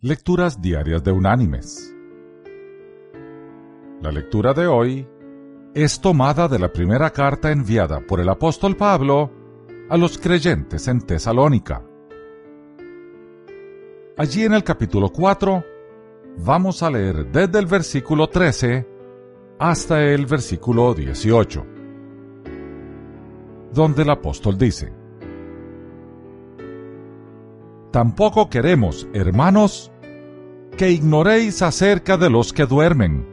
Lecturas Diarias de Unánimes. La lectura de hoy es tomada de la primera carta enviada por el apóstol Pablo a los creyentes en Tesalónica. Allí en el capítulo 4 vamos a leer desde el versículo 13 hasta el versículo 18, donde el apóstol dice, Tampoco queremos, hermanos, que ignoréis acerca de los que duermen,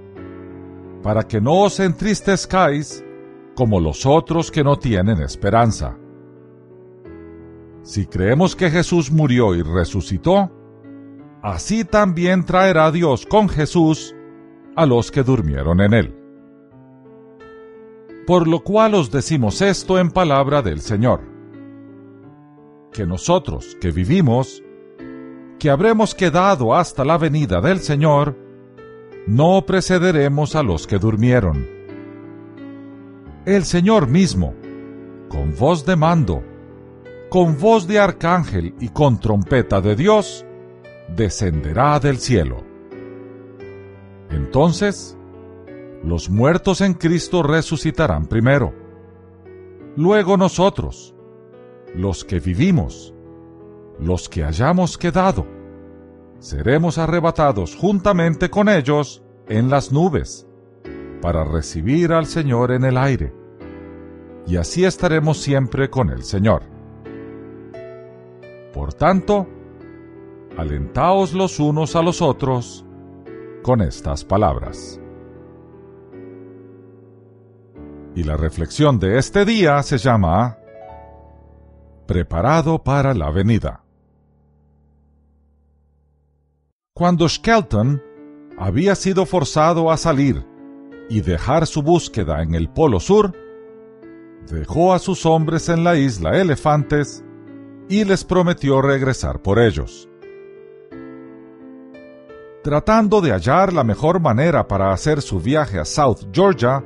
para que no os entristezcáis como los otros que no tienen esperanza. Si creemos que Jesús murió y resucitó, así también traerá Dios con Jesús a los que durmieron en él. Por lo cual os decimos esto en palabra del Señor que nosotros que vivimos, que habremos quedado hasta la venida del Señor, no precederemos a los que durmieron. El Señor mismo, con voz de mando, con voz de arcángel y con trompeta de Dios, descenderá del cielo. Entonces, los muertos en Cristo resucitarán primero. Luego nosotros, los que vivimos, los que hayamos quedado, seremos arrebatados juntamente con ellos en las nubes, para recibir al Señor en el aire, y así estaremos siempre con el Señor. Por tanto, alentaos los unos a los otros con estas palabras. Y la reflexión de este día se llama preparado para la venida. Cuando Skelton había sido forzado a salir y dejar su búsqueda en el Polo Sur, dejó a sus hombres en la isla Elefantes y les prometió regresar por ellos. Tratando de hallar la mejor manera para hacer su viaje a South Georgia,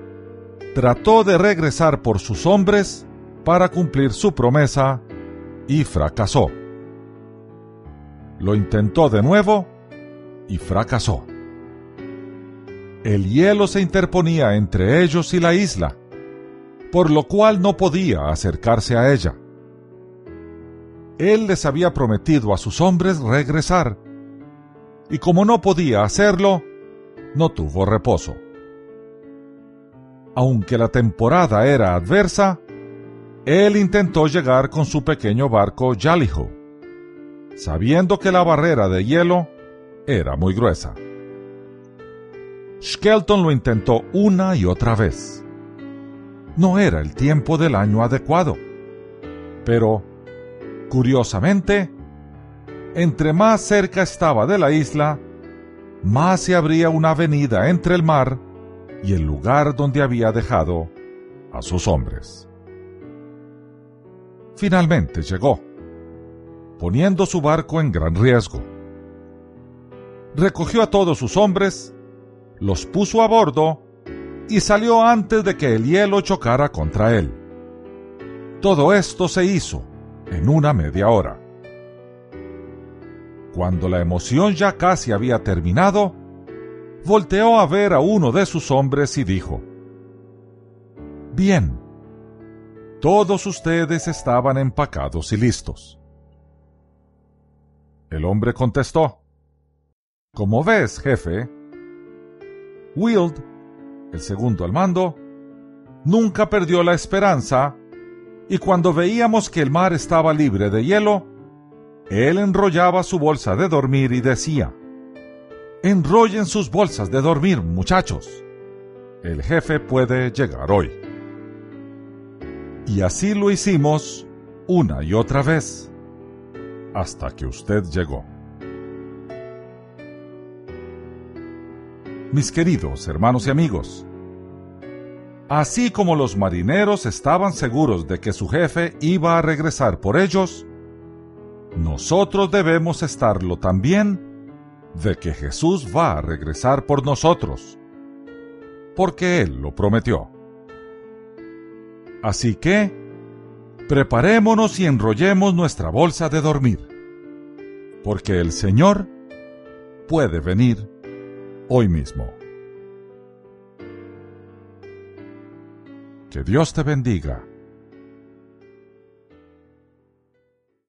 trató de regresar por sus hombres para cumplir su promesa y fracasó. Lo intentó de nuevo y fracasó. El hielo se interponía entre ellos y la isla, por lo cual no podía acercarse a ella. Él les había prometido a sus hombres regresar, y como no podía hacerlo, no tuvo reposo. Aunque la temporada era adversa, él intentó llegar con su pequeño barco Jallyho, sabiendo que la barrera de hielo era muy gruesa. Skelton lo intentó una y otra vez. No era el tiempo del año adecuado, pero, curiosamente, entre más cerca estaba de la isla, más se abría una avenida entre el mar y el lugar donde había dejado a sus hombres finalmente llegó, poniendo su barco en gran riesgo. Recogió a todos sus hombres, los puso a bordo y salió antes de que el hielo chocara contra él. Todo esto se hizo en una media hora. Cuando la emoción ya casi había terminado, volteó a ver a uno de sus hombres y dijo, Bien, todos ustedes estaban empacados y listos. El hombre contestó, Como ves, jefe, Wild, el segundo al mando, nunca perdió la esperanza y cuando veíamos que el mar estaba libre de hielo, él enrollaba su bolsa de dormir y decía, Enrollen sus bolsas de dormir, muchachos. El jefe puede llegar hoy. Y así lo hicimos una y otra vez, hasta que usted llegó. Mis queridos hermanos y amigos, así como los marineros estaban seguros de que su jefe iba a regresar por ellos, nosotros debemos estarlo también de que Jesús va a regresar por nosotros, porque Él lo prometió. Así que, preparémonos y enrollemos nuestra bolsa de dormir, porque el Señor puede venir hoy mismo. Que Dios te bendiga